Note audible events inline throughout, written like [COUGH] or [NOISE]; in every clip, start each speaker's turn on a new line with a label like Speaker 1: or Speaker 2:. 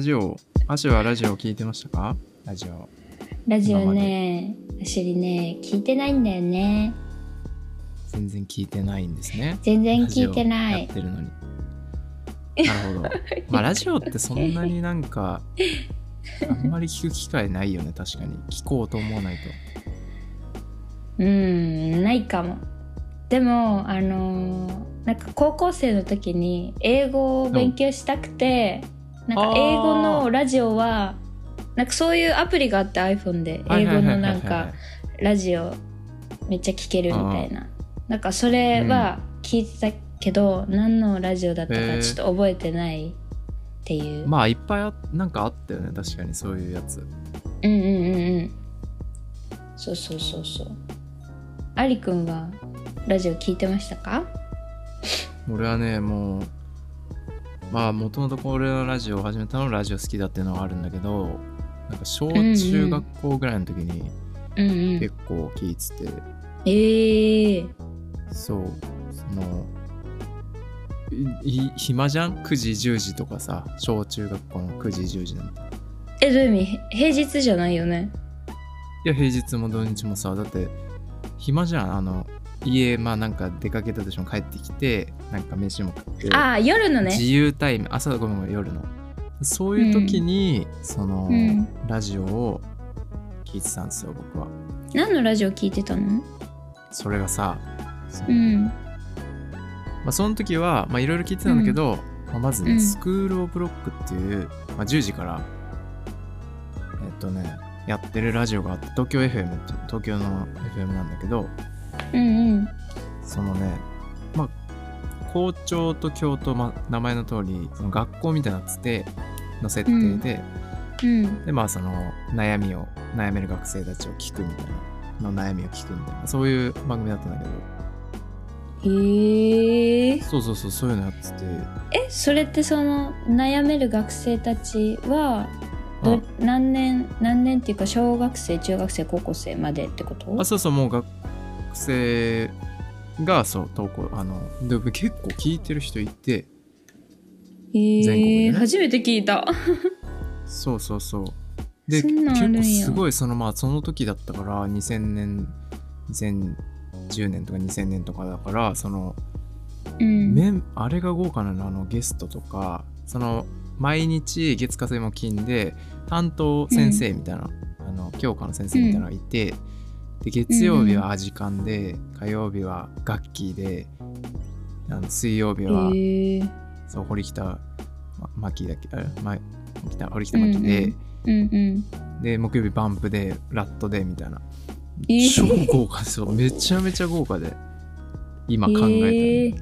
Speaker 1: ラジオ、アシュはラジオ聞いてましたか？ラジオ。
Speaker 2: ラジオね、アシュリね、聞いてないんだよね。
Speaker 1: 全然聞いてないんですね。
Speaker 2: 全然聞いてない
Speaker 1: やっ。てるのに。[LAUGHS] なるほど。まあラジオってそんなになんか、[LAUGHS] あんまり聞く機会ないよね、確かに。聞こうと思わないと。
Speaker 2: うん、ないかも。でも、あのーなんか高校生の時に英語を勉強したくて、なんか英語のラジオは、なんかそういうアプリがあって iPhone で。英語のなんかラジオめっちゃ聞けるみたいな。なんかそれは聞いてたけど、何のラジオだったかちょっと覚えてないっていう。
Speaker 1: まあいっぱいあなんかあったよね、確かにそういうやつ。
Speaker 2: うんうんうんうん。そうそうそうそう。ありくんはラジオ聞いてましたか？
Speaker 1: 俺はね、もう、まあもともとこれのラジオを始めたのはラジオ好きだっていうのはあるんだけど、なんか小中学校ぐらいの時に
Speaker 2: うんうん
Speaker 1: 結構聞いてて、
Speaker 2: ええ
Speaker 1: そう、その、いい暇じゃん ?9 時、10時とかさ、小中学校の9時、10時なんて。
Speaker 2: えどういう意味？へ平日じゃないよね？
Speaker 1: いや、平日も土日もさ、だって、暇じゃん？あの、家、まあなんか出かけたとしても帰ってきて、なんか飯も食って、
Speaker 2: ああ夜のね。
Speaker 1: 自由タイム、朝ごめん夜の。そういう時に、その、
Speaker 2: うん。
Speaker 1: ラジオを聞いてたんですよ、僕は。
Speaker 2: 何のラジオ聞いてたの？
Speaker 1: それがさ、
Speaker 2: うん。
Speaker 1: まあ、その時は、まあ、いろいろ聞いてたんだけど、まあ、まずね、
Speaker 2: うん。
Speaker 1: スクール・オブ・ロックっていう、まあ、10時から、えっとね、やってるラジオがあって、東京 FM って、東京の FM なんだけど、
Speaker 2: うんうん。
Speaker 1: そのね、まあ、校長と教と、まあ、名前の通り、その学校みたいなっつって、の設定で、
Speaker 2: うん。
Speaker 1: で、まあ、その悩みを、悩める学生たちを聞くみたいな、の悩みを聞くみたいな、そういう番組だったんだけど、
Speaker 2: へえ。
Speaker 1: そうそうそう、そういうのやってて、
Speaker 2: えそれってその悩める学生たちはど
Speaker 1: うん。
Speaker 2: 何年何年っていうか小学生中学生高校生までってこと？
Speaker 1: あそうそうもう学生がそう投稿あのでも結構聞いてる人いて
Speaker 2: へ
Speaker 1: 全国でね。
Speaker 2: え初めて聞いた。
Speaker 1: そうそうそう。で結構すごいそのまあその時だったから2000年2010年とか2000年とかだからその、
Speaker 2: うん。
Speaker 1: あれが豪華なのあのゲストとかその毎日月火水木金で担当先生みたいな、あの教科の先生みたいなのがいて、で月曜日はアジカンで、火曜日は楽器であの水曜日は、
Speaker 2: へえ
Speaker 1: そう堀北まマキだっけあれま堀北堀北マキで、
Speaker 2: うんうん。
Speaker 1: で木曜日バンプでラットでみたいな。
Speaker 2: えー。
Speaker 1: 超豪華ですよめちゃめちゃ豪華で今考えたら、
Speaker 2: へえ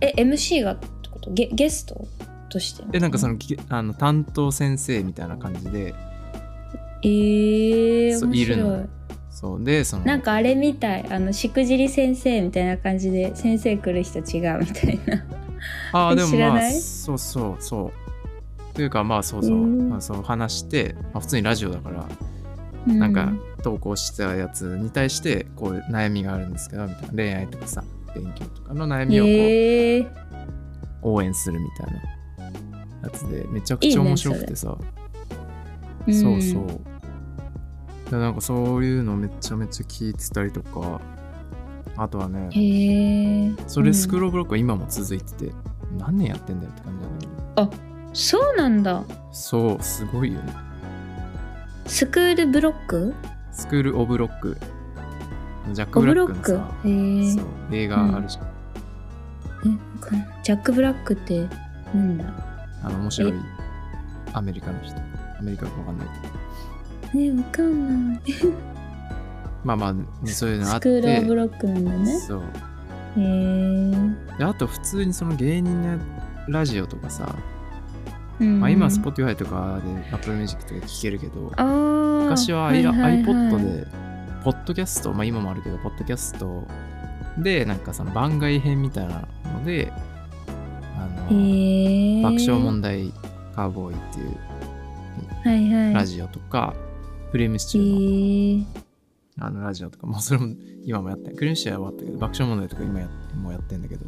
Speaker 2: え MC がってこと？ゲゲストとして？
Speaker 1: でなんかそのぎあの担当先生みたいな感じで。
Speaker 2: ええ面
Speaker 1: そういるのそう。でその
Speaker 2: なんかあれみたい。あのしくじり先生みたいな感じで先生来る人違うみたいな。
Speaker 1: ああ [LAUGHS] でもまあ
Speaker 2: 知らない？
Speaker 1: そうそうそう。というかまあそうそう,、
Speaker 2: うん。
Speaker 1: まあ、そう。話して、まあ、普通にラジオだから
Speaker 2: う
Speaker 1: なんか投稿したやつに対してこう悩みがあるんですけどみたいな。恋愛とかさ勉強とかの悩みをこう
Speaker 2: へえ
Speaker 1: 応援するみたいなやつでめちゃくちゃ面白くてさ。そうそう。でなんかそういうのめちゃめちゃ聞いてたりとかあとはね
Speaker 2: へえ
Speaker 1: それスクー
Speaker 2: ル、
Speaker 1: ブロックは今も続いてて何年やってんだよって感じなんだけど。
Speaker 2: そうなんだ。
Speaker 1: そうすごいよね。
Speaker 2: スクールブロック？
Speaker 1: スクールオブロック。ジャック・
Speaker 2: オ
Speaker 1: ブラ
Speaker 2: ック
Speaker 1: のさ
Speaker 2: へえ
Speaker 1: そう映画あるじゃん、
Speaker 2: えわかんないジャック・ブラックってなんだ？
Speaker 1: あの面白いアメリカの人。アメリカかわかんない。けど
Speaker 2: えわかんない。[LAUGHS]
Speaker 1: まあまあそういうのあ
Speaker 2: スク
Speaker 1: って
Speaker 2: ール・オブロックなんだね。
Speaker 1: そう。
Speaker 2: へえ
Speaker 1: であと普通にその芸人のラジオとかさ、
Speaker 2: うん。
Speaker 1: まあ、今 Spotify とかで Apple Music とか聞けるけど昔は,、
Speaker 2: いいい
Speaker 1: iPod でポッドキャストまあ今もあるけどポッドキャストでなんかその番外編みたいなのであの爆笑問題カーボーイっていう
Speaker 2: はいはい。
Speaker 1: ラジオとか、クリームシチューの。
Speaker 2: へえ
Speaker 1: あのラジオとか、もうそれも今もやってクリームシチューは終わったけど、爆笑問題とか今やもうやってんだけど、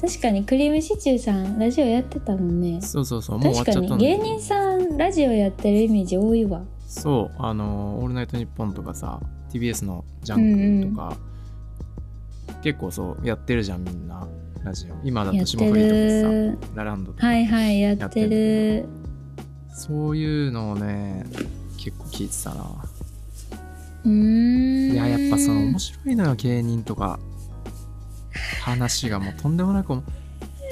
Speaker 2: 確かにクリームシチューさんラジオやってたもんね。
Speaker 1: そうそうそうもう終わっ
Speaker 2: 確かに
Speaker 1: ちゃった
Speaker 2: 芸人さんラジオやってるイメージ多いわ。
Speaker 1: そうあの「オールナイトニッポン」とかさ TBS の「ジャンク」とか、結構そうやってるじゃんみんなラジオ。今だと霜降りとか
Speaker 2: る。
Speaker 1: さラランドとか、
Speaker 2: はいはいやっ
Speaker 1: て
Speaker 2: る。
Speaker 1: そういうのをね結構聞いてたな。
Speaker 2: うーん。
Speaker 1: いややっぱその面白いのよ芸人とか話がもうとんでもなく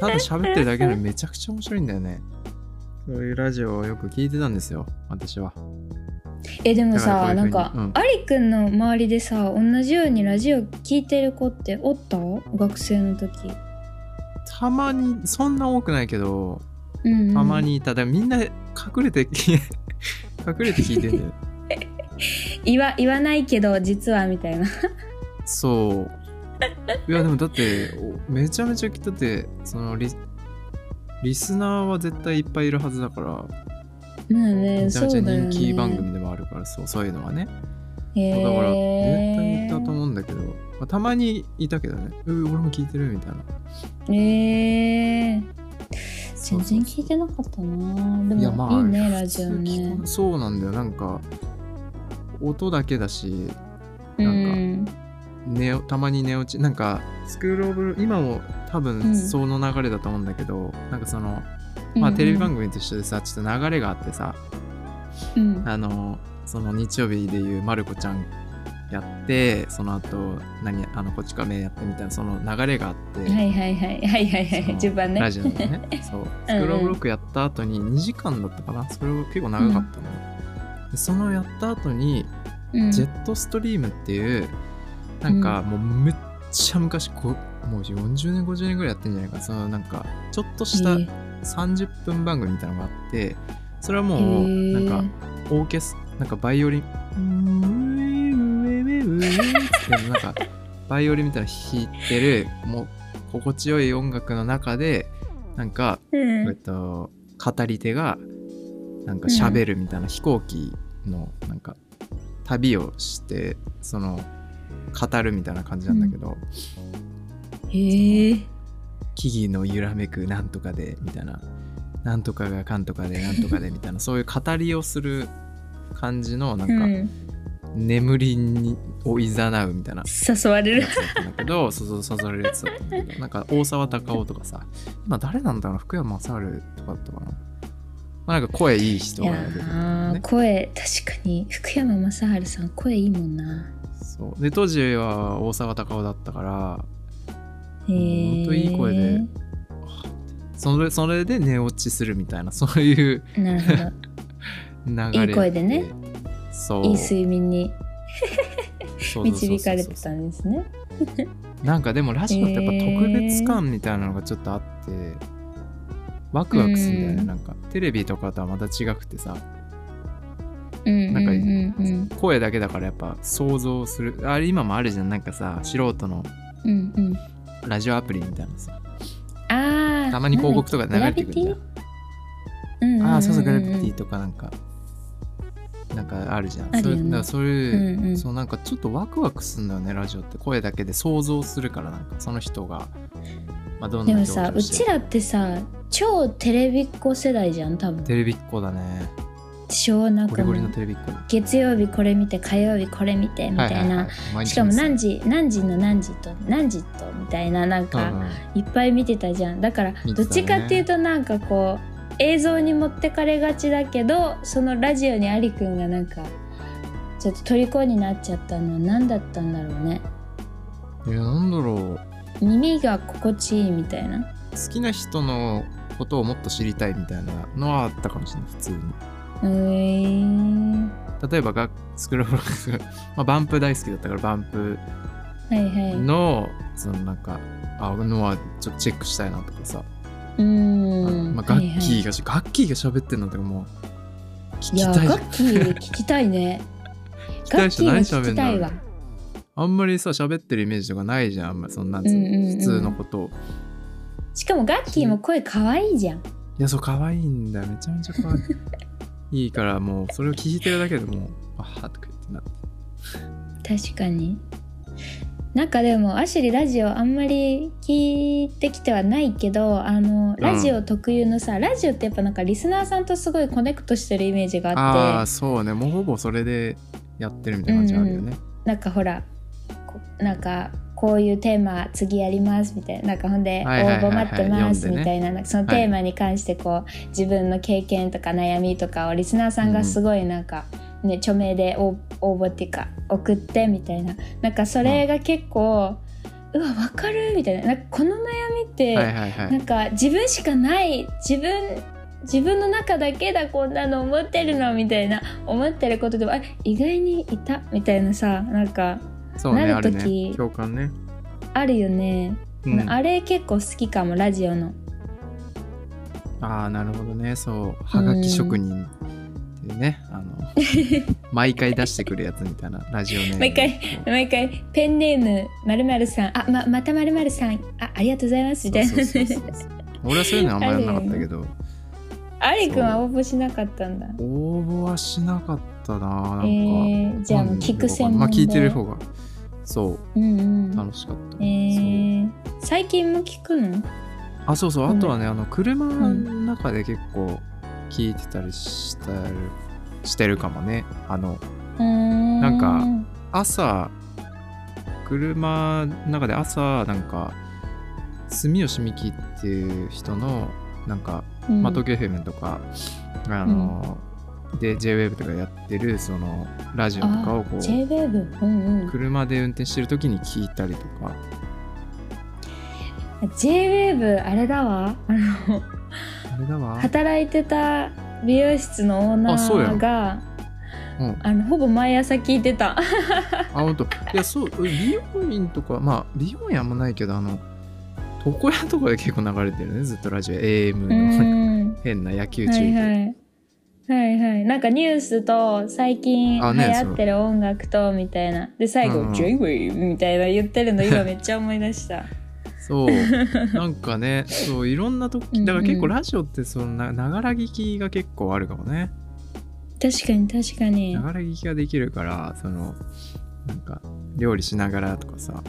Speaker 1: ただ喋ってるだけなのにめちゃくちゃ面白いんだよね。そういうラジオをよく聞いてたんですよ私は。
Speaker 2: えでもさなん
Speaker 1: 風にうん
Speaker 2: かアリくんの周りでさ同じようにラジオ聞いてる子っておった？学生の時。
Speaker 1: たまにそんな多くないけど
Speaker 2: うん、うん、
Speaker 1: たまにいた。だみんな隠れて隠れて聞いてんだよ。[LAUGHS]
Speaker 2: 言わ言わないけど実はみたいな。
Speaker 1: そう。いやでもだっておめちゃめちゃだってそのリリスナーは絶対いっぱいいるはずだから
Speaker 2: まあね
Speaker 1: めちゃめちゃ人気番組でもあるからそうそういうのはね。だから絶対
Speaker 2: え
Speaker 1: いたと思うんだけど、まあ、たまにいたけどね。う俺も聞いてるみたいな。
Speaker 2: えー、全然聞いてなかったな。でもいい,、
Speaker 1: いやまあ
Speaker 2: ねラジオね。
Speaker 1: くそうなんだよ。なんか音だけだし
Speaker 2: う
Speaker 1: なん
Speaker 2: ん。
Speaker 1: 寝たまに寝落ちなんかスクールオブ今も多
Speaker 2: う
Speaker 1: 分
Speaker 2: ん。
Speaker 1: その流れだと思うんだけど、なんかそのまあテレビ番組と一緒でさちょっと流れがあってさ
Speaker 2: 組、うん。
Speaker 1: あのその日曜日でいうまる子ちゃんやってその後何あのこち亀やってみたいなその流れがあって、
Speaker 2: はいはいはい。はいはいはい。順番ね。
Speaker 1: ラジオのね。[LAUGHS] そう。スクールオブロックやった後に2時間だったかな。それは結構長かったの、でそのやった後に
Speaker 2: うん。
Speaker 1: ジェットストリームっていうなんかもうめっちゃ昔こもう40年50年ぐらいやってんじゃないかな。そのなんかちょっとした
Speaker 2: え。ー
Speaker 1: 30分番組みたいなのがあってそれはも
Speaker 2: へ
Speaker 1: う
Speaker 2: ー
Speaker 1: なんかオーケスなんかバイオリンえってなんかバイオリンみたいなの弾いてるもう心地よい音楽の中でなんか、
Speaker 2: うん。
Speaker 1: えっと語り手がなんか喋るみたいな飛行機のなんか旅をしてその語るみたいな感じなんだけど、
Speaker 2: へえ。
Speaker 1: 木々の揺らめくなんとかでみたいななんとかがかんとかでなんとかでみたいなそういう語りをする感じのなんか、
Speaker 2: うん、
Speaker 1: 眠りにをいざなうみたいな。
Speaker 2: 誘われる
Speaker 1: やつだったんだけど [LAUGHS] そうそう誘われるやつだったんだけどなんか大沢たかおとかさ今誰なんだろうな福山雅治とかだったかな。まあなんか声いい人が出てね。
Speaker 2: 声確かに。福山雅治さん声いいもんな。
Speaker 1: そう。で当時は大沢たかおだったから
Speaker 2: へえ
Speaker 1: ほんといい声でそれそれで寝落ちするみたいなそういう
Speaker 2: なるほど。[LAUGHS]
Speaker 1: 流れ
Speaker 2: いい声でねいい睡眠に導かれてたんですね。
Speaker 1: なんかでもラジオってやっぱ特別感みたいなのがちょっとあって、ワクワクするんだよね、
Speaker 2: うん。
Speaker 1: なんかテレビとかとはまた違くてさ。
Speaker 2: うん
Speaker 1: なんか
Speaker 2: うんうん。うん
Speaker 1: 声だけだからやっぱ想像する。あれ今もあるじゃん。なんかさ素人の
Speaker 2: うんうん。
Speaker 1: ラジオアプリみたいなさ。
Speaker 2: あー。
Speaker 1: たまに広告とかで流れてくるじゃん。ああそうそうグラビティとかなんかなんかあるじゃん。
Speaker 2: あるよね。
Speaker 1: それだからそういう、
Speaker 2: うんうん。
Speaker 1: そうなんかちょっとワクワクするんだよねラジオって。声だけで想像するからなんかその人が、まあ、どんな
Speaker 2: でも
Speaker 1: 表情して
Speaker 2: さうちらってさ超テレビっ子世代じゃん多分。
Speaker 1: テレビっ子だね。
Speaker 2: 超なん
Speaker 1: ゴリゴリのテレビっ子だ
Speaker 2: 月曜日これ見て火曜日これ見てみたいな、
Speaker 1: ははは毎日
Speaker 2: しかも何時何時の何時と何時とみたいななんか、
Speaker 1: たうんうん。
Speaker 2: いっぱい見てたじゃん。だから
Speaker 1: 見てたね。
Speaker 2: どっちかっていうとなんかこう映像に持ってかれがちだけどそのラジオにアリくんがなんかちょっと虜になっちゃったのは何だったんだろうね。
Speaker 1: いやなんだろう。
Speaker 2: 耳が心地いいみたいな。
Speaker 1: 好きな人のことをもっと知りたいみたいなのはあったかもしれない普通に。
Speaker 2: うー。ん
Speaker 1: 例えばがスクロールロック、[LAUGHS] まあ、バンプ大好きだったからバンプ
Speaker 2: はいはい。
Speaker 1: のそのなんかあのはちょっとチェックしたいなとかさ、
Speaker 2: うーん
Speaker 1: まあ、ガッキー
Speaker 2: が、
Speaker 1: がし、ガッキーが喋ってんのとかもう聞
Speaker 2: いや
Speaker 1: きたい。じゃん
Speaker 2: ガッキー聞きたいね。[LAUGHS]
Speaker 1: 聞きたい人何
Speaker 2: ガッキーは聞
Speaker 1: 喋んのあんまりさ喋ってるイメージとかないじゃんあんまりそんなう
Speaker 2: んうんうん。
Speaker 1: 普通のこと。を
Speaker 2: しかもガッキーも声可愛いじゃん。
Speaker 1: いやそう可愛いんだよ。めちゃめちゃ可愛い。[LAUGHS] いいからもうそれを聞いてるだけでもうあはとか言ってなって
Speaker 2: 確かになんかでもアシュリーラジオあんまり聞いてきてはないけどあのラジオ特有のさ、ラジオってやっぱなんかリスナーさんとすごいコネクトしてるイメージがあって
Speaker 1: ああそうね。もうほぼそれでやってるみたいな感じあるよね、
Speaker 2: なんかほらこなんかこういうテーマ次やりますみたいななんかほんで応
Speaker 1: はいはいはいはい。
Speaker 2: 募待ってますみたいなそのテーマに関してこう、自分の経験とか悩みとかをリスナーさんがすごいなんか、ね、著名で応応募っていうか送ってみたいな。なんかそれが結構、うわ分かるみたいな。なんかこの悩みって、
Speaker 1: はいはいはい。
Speaker 2: なんか自分しかない。自分自分の中だけだこんなの思ってるのみたいな思ってることでもあ意外にいたみたいなさなんか
Speaker 1: そうね
Speaker 2: な
Speaker 1: る
Speaker 2: 時
Speaker 1: ね。共感ね、
Speaker 2: あるよね、
Speaker 1: うん、
Speaker 2: あれ結構好きかもラジオの。
Speaker 1: ああなるほどね。そう。はがき職人っていうね、あの [LAUGHS] 毎回出してくるやつみたいなラジオネーム
Speaker 2: 毎回毎回ペンネームまるまるさん。あままたまるまるさん。あありがとうございます。みたいな。
Speaker 1: 俺はそういうのあんまやんなかったけど。
Speaker 2: ありくんは応募しなかったんだ。
Speaker 1: 応募はしなかったななんか、
Speaker 2: えー、じゃあもう聞く専門で
Speaker 1: まあ聞いてる方がそ
Speaker 2: う。んうん
Speaker 1: う楽しかった、
Speaker 2: えー、最近も聞くの？
Speaker 1: あそうそう。あとはねあの車の中で結構聞いてたりしたりしてるかもね。あの
Speaker 2: な
Speaker 1: なんか朝車の中で朝なんか住吉美希っていう人のなんか、
Speaker 2: うん。
Speaker 1: まあ、東京 FM とかあの、で JWAVE とかやってるそのラジオとかをこ
Speaker 2: あ
Speaker 1: う
Speaker 2: JWAVE うんうん。
Speaker 1: 車で運転してる時に聞いたりとか
Speaker 2: JWAVE あれだわあの
Speaker 1: あれだわ
Speaker 2: 働いてた美容室のオーナーが
Speaker 1: うん。
Speaker 2: あのほぼ毎朝聞いてた。
Speaker 1: あ本当。いやそう美容院とかまあ美容院あんまないけどあの床屋とかで結構流れてるねずっとラジオ。AM
Speaker 2: う
Speaker 1: の
Speaker 2: ん。
Speaker 1: 変な野球
Speaker 2: は
Speaker 1: 中継、
Speaker 2: いはい。はいはい。なんかニュースと最近流行ってる音楽とみたいな。で最後
Speaker 1: うん。
Speaker 2: JWAVE みたいな言ってるの今めっちゃ思い出した
Speaker 1: そう。なんかねそういろんな時だから結構ラジオってそんなながら聞きが結構あるかもね。
Speaker 2: 確かに確かに。
Speaker 1: ながら聞きができるからそのなんか料理しながらとかさ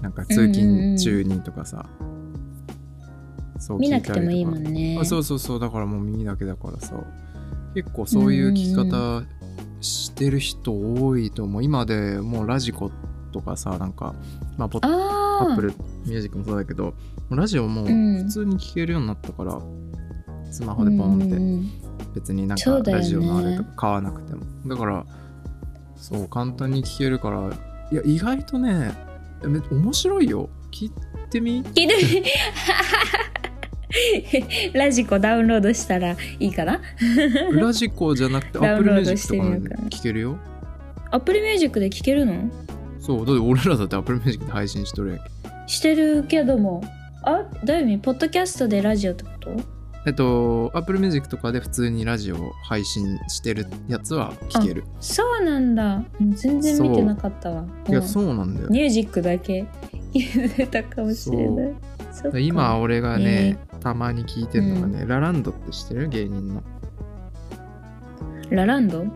Speaker 1: なんか通勤中にとかさ、そう
Speaker 2: 見なくてもいいも
Speaker 1: ね
Speaker 2: んね。
Speaker 1: あそうそうそうだからもう耳だけだからさ結構そういう聞き方してる人多いと思う。今でもう radiko とかさなんかまあポッ Apple Music もそうだけどラジオも
Speaker 2: うん。
Speaker 1: 普通に聴けるようになったから、スマホでポンって、
Speaker 2: うんうん
Speaker 1: 別になんかラジオのあれとか買わなくても。だからそう簡単に聴けるからいや意外とねめ面白いよ。聞いてみ？
Speaker 2: 聞いてみ？[LAUGHS] ラジコダウンロードしたらいいかな？
Speaker 1: ラジコじゃなくて
Speaker 2: ダウン
Speaker 1: Apple
Speaker 2: ロード
Speaker 1: Music
Speaker 2: し
Speaker 1: とかで
Speaker 2: てみようか。な
Speaker 1: 聴けるよ。
Speaker 2: アップルミュージックで聴けるの？
Speaker 1: そうだって俺らだって Apple Music で配信しとるやんけ
Speaker 2: してるけども。あだいみポッドキャストでラジオってこと？
Speaker 1: えっと Apple Music とかで普通にラジオを配信してるやつは聴ける。
Speaker 2: そうなんだ。うん全然見てなかったわ。
Speaker 1: いや
Speaker 2: うん
Speaker 1: そうなんだよ。
Speaker 2: ミュージックだけ。言ってたかもしれない。
Speaker 1: 今俺がね、たまに聞いてるのがね、ラランドって知ってる？芸人の。
Speaker 2: ラランド？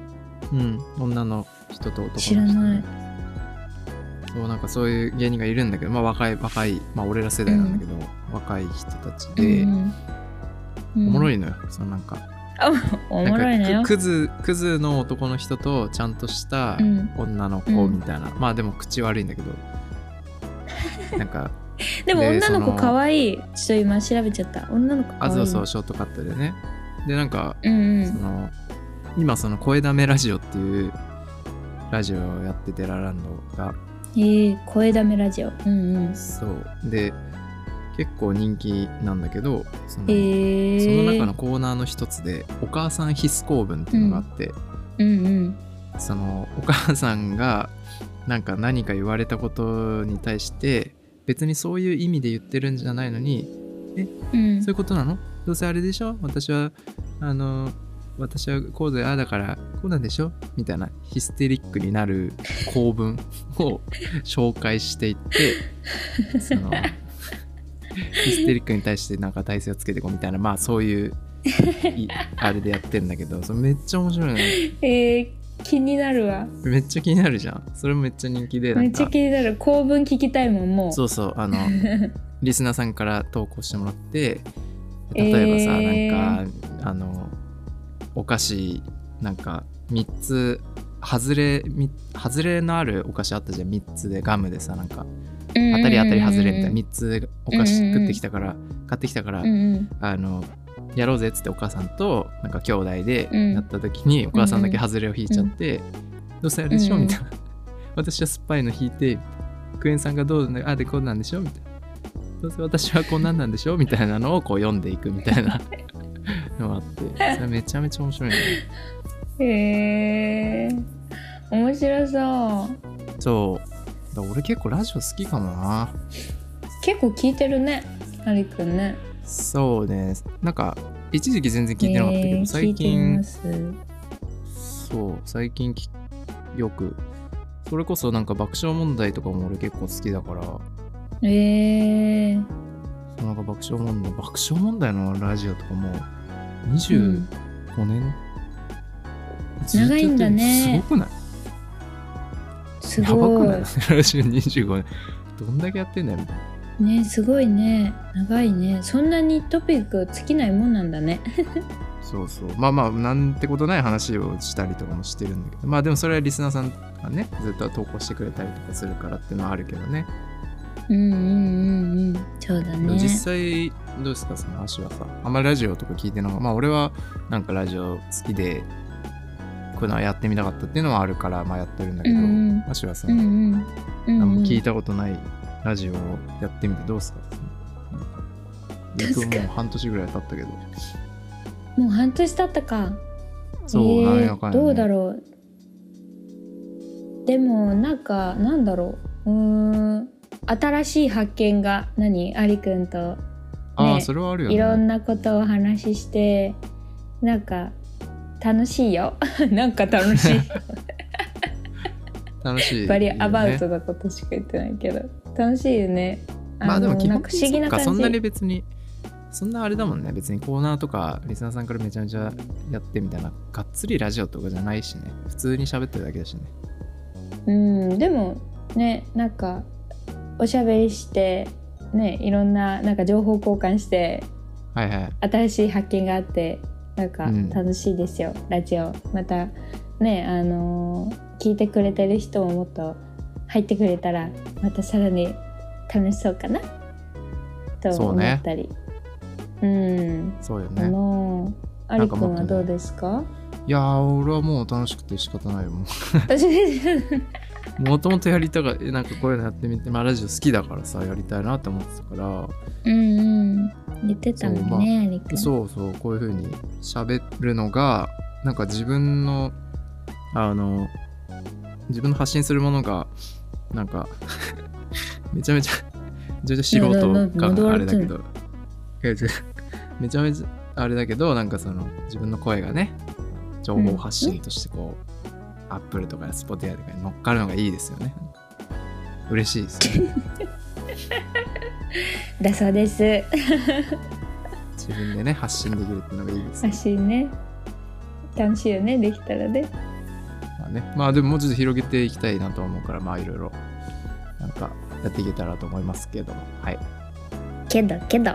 Speaker 1: うん。女の人と男の人。
Speaker 2: 知らない
Speaker 1: そうなんかそういう芸人がいるんだけどまあ若い若いまあ俺ら世代なんだけど、若い人たちで、
Speaker 2: うん
Speaker 1: おもろ
Speaker 2: い
Speaker 1: いのよ。そのなんか。
Speaker 2: おもろいのよ。
Speaker 1: クズクズの男の人とちゃんとした
Speaker 2: うん。
Speaker 1: 女の子みたいな、まあでも口悪いんだけど。[LAUGHS] なんか。
Speaker 2: でも
Speaker 1: で
Speaker 2: 女の子かわいい。ちょっと今調べちゃった。女の子かわいい。
Speaker 1: あそうそうショートカットでね。でなんか
Speaker 2: うんうん。
Speaker 1: その今その声だめラジオっていうラジオをやっててラランドが
Speaker 2: えー、声だめラジオ。うんうん。
Speaker 1: そう。で結構人気なんだけどその,、
Speaker 2: えー、
Speaker 1: その中のコーナーの一つで「お母さん必須公文」っていうのがあって、
Speaker 2: うんうん。
Speaker 1: そのお母さんがなんか何か言われたことに対して別にそういう意味で言ってるんじゃないのに
Speaker 2: うん。
Speaker 1: そういうことなの？どうせあれでしょ？私はあの私はこうでああだからこうなんでしょ？みたいなヒステリックになる構文を紹介していってそのヒステリックに対してなんか体勢をつけていこうみたいなまあそういういあれでやってんだけどそれめっちゃ面白いね
Speaker 2: えー、気になるわ。
Speaker 1: めっちゃ気になるじゃん。それもめっちゃ人気でな
Speaker 2: めっちゃ気になる。構文聞きたいもんもう。
Speaker 1: そうそうあの [LAUGHS] リスナーさんから投稿してもらって例えばさ、
Speaker 2: えー。
Speaker 1: なんかあのお菓子なんか3つ外れみ外れのあるお菓子あったじゃん。3つでガムでさなんか当たり当たり外れみたいな。3つお菓子食ってきたから買ってきたから、あのやろうぜっつってお母さんとなんか兄弟で
Speaker 2: うん。
Speaker 1: やった時に、お母さんだけ外れを引いちゃって、どうせあれでしょ、
Speaker 2: うん
Speaker 1: みたいな。[LAUGHS] 私は酸っぱいの引いてクエンさんがどうなんだあでこうなんでしょ？みたいな。どうせ私はこんなんなんでしょ？みたいなのをこう読んでいくみたいな [LAUGHS] のがあってそれめちゃめちゃ面白いね。
Speaker 2: へえ面白そう。
Speaker 1: そう。だ俺結構ラジオ好きかもな。
Speaker 2: 結構聞いてるねアリくんね。
Speaker 1: そうね。なんか一時期全然聞いてなかったけど、
Speaker 2: えー
Speaker 1: 最近そう最近きよく。それこそなんか爆笑問題とかも俺結構好きだから。
Speaker 2: えー、
Speaker 1: なんか爆笑問題爆笑問題のラジオとかも25年、ずっとやってる
Speaker 2: 長いんだね
Speaker 1: すごくない？
Speaker 2: す
Speaker 1: やばく
Speaker 2: ご
Speaker 1: ないいラジオ25年。どんだけやってんだよみたいな。
Speaker 2: ねすごいね。長いね。そんなにトピック尽きないもんなんだね。[LAUGHS]
Speaker 1: そうそう。まあまあなんてことない話をしたりとかもしてるんだけど。まあでもそれはリスナーさんがねずっと投稿してくれたりとかするからっていうのはあるけどね。
Speaker 2: うんうんうんうん。そうだね。
Speaker 1: 実際どうですかその足はさあんまりラジオとか聞いてなかった。まあ俺はなんかラジオ好きでこういうのはやってみたかったっていうのはあるからまあやってるんだけど、
Speaker 2: うんうん。
Speaker 1: 足は。その、
Speaker 2: うん。うん
Speaker 1: 何も聞いたことないラジオをやってみてどうですか？僕もう半年ぐらい経ったけど。
Speaker 2: もう半年経ったか。
Speaker 1: そう、
Speaker 2: えー
Speaker 1: なんやかんやね。
Speaker 2: どうだろう。でもなんかなんだろう。うーん。新しい発見が何？アリくんと
Speaker 1: あそれはあるよね。
Speaker 2: いろんなことをお話しして [LAUGHS] なんか楽しいよ。なんか楽しい
Speaker 1: 楽しい、
Speaker 2: バリアバウ
Speaker 1: ね
Speaker 2: トなことしか言ってないけど。楽しいよね。
Speaker 1: まあでも基本
Speaker 2: のなんか不思議な感じ。
Speaker 1: そそんなに別にそんなあれだもんね。別にコーナーとかリスナーさんからめちゃめちゃやってみたいながっつりラジオとかじゃないしね。普通に喋ってるだけだしね。
Speaker 2: うんでもねなんかおしゃべりしてねいろんななんか情報交換して
Speaker 1: はいはい。
Speaker 2: 新しい発見があってなんか
Speaker 1: うん。
Speaker 2: 楽しいですよ、ラジオ。またねあのー聞いてくれてる人ももっと入ってくれたらまたさらに楽しそうかなと思ったり。うん。あ
Speaker 1: そうよね。
Speaker 2: のーアリくんはどうですか？
Speaker 1: いやー俺はもう楽しくて仕方ないよももともとやりたがなんかこういうのやってみてまあラジオ好きだからさやりたいなって思ってたから。
Speaker 2: うんうん言ってたもんね、
Speaker 1: まあそうそうこういう風に喋るのがなんか自分のあの自分の発信するものがなんか [LAUGHS] めちゃめちゃめちゃめちゃ素人感
Speaker 2: な
Speaker 1: あれだけど。めちゃめちゃあれだけどなんかその自分の声がね情報発信としてこう、アップルとかスポティアとかに乗っかるのがいいですよね。嬉しいです。よ [LAUGHS] ね
Speaker 2: だそうです。
Speaker 1: 自分でね発信できるっていうのがいいです。よ
Speaker 2: 発信ね。楽しいよねできたらね。
Speaker 1: まあね、まあでももうちょっと広げていきたいなと思うから、まあいろいろ、なんかやっていけたらと思いますけど、はい。
Speaker 2: けどけど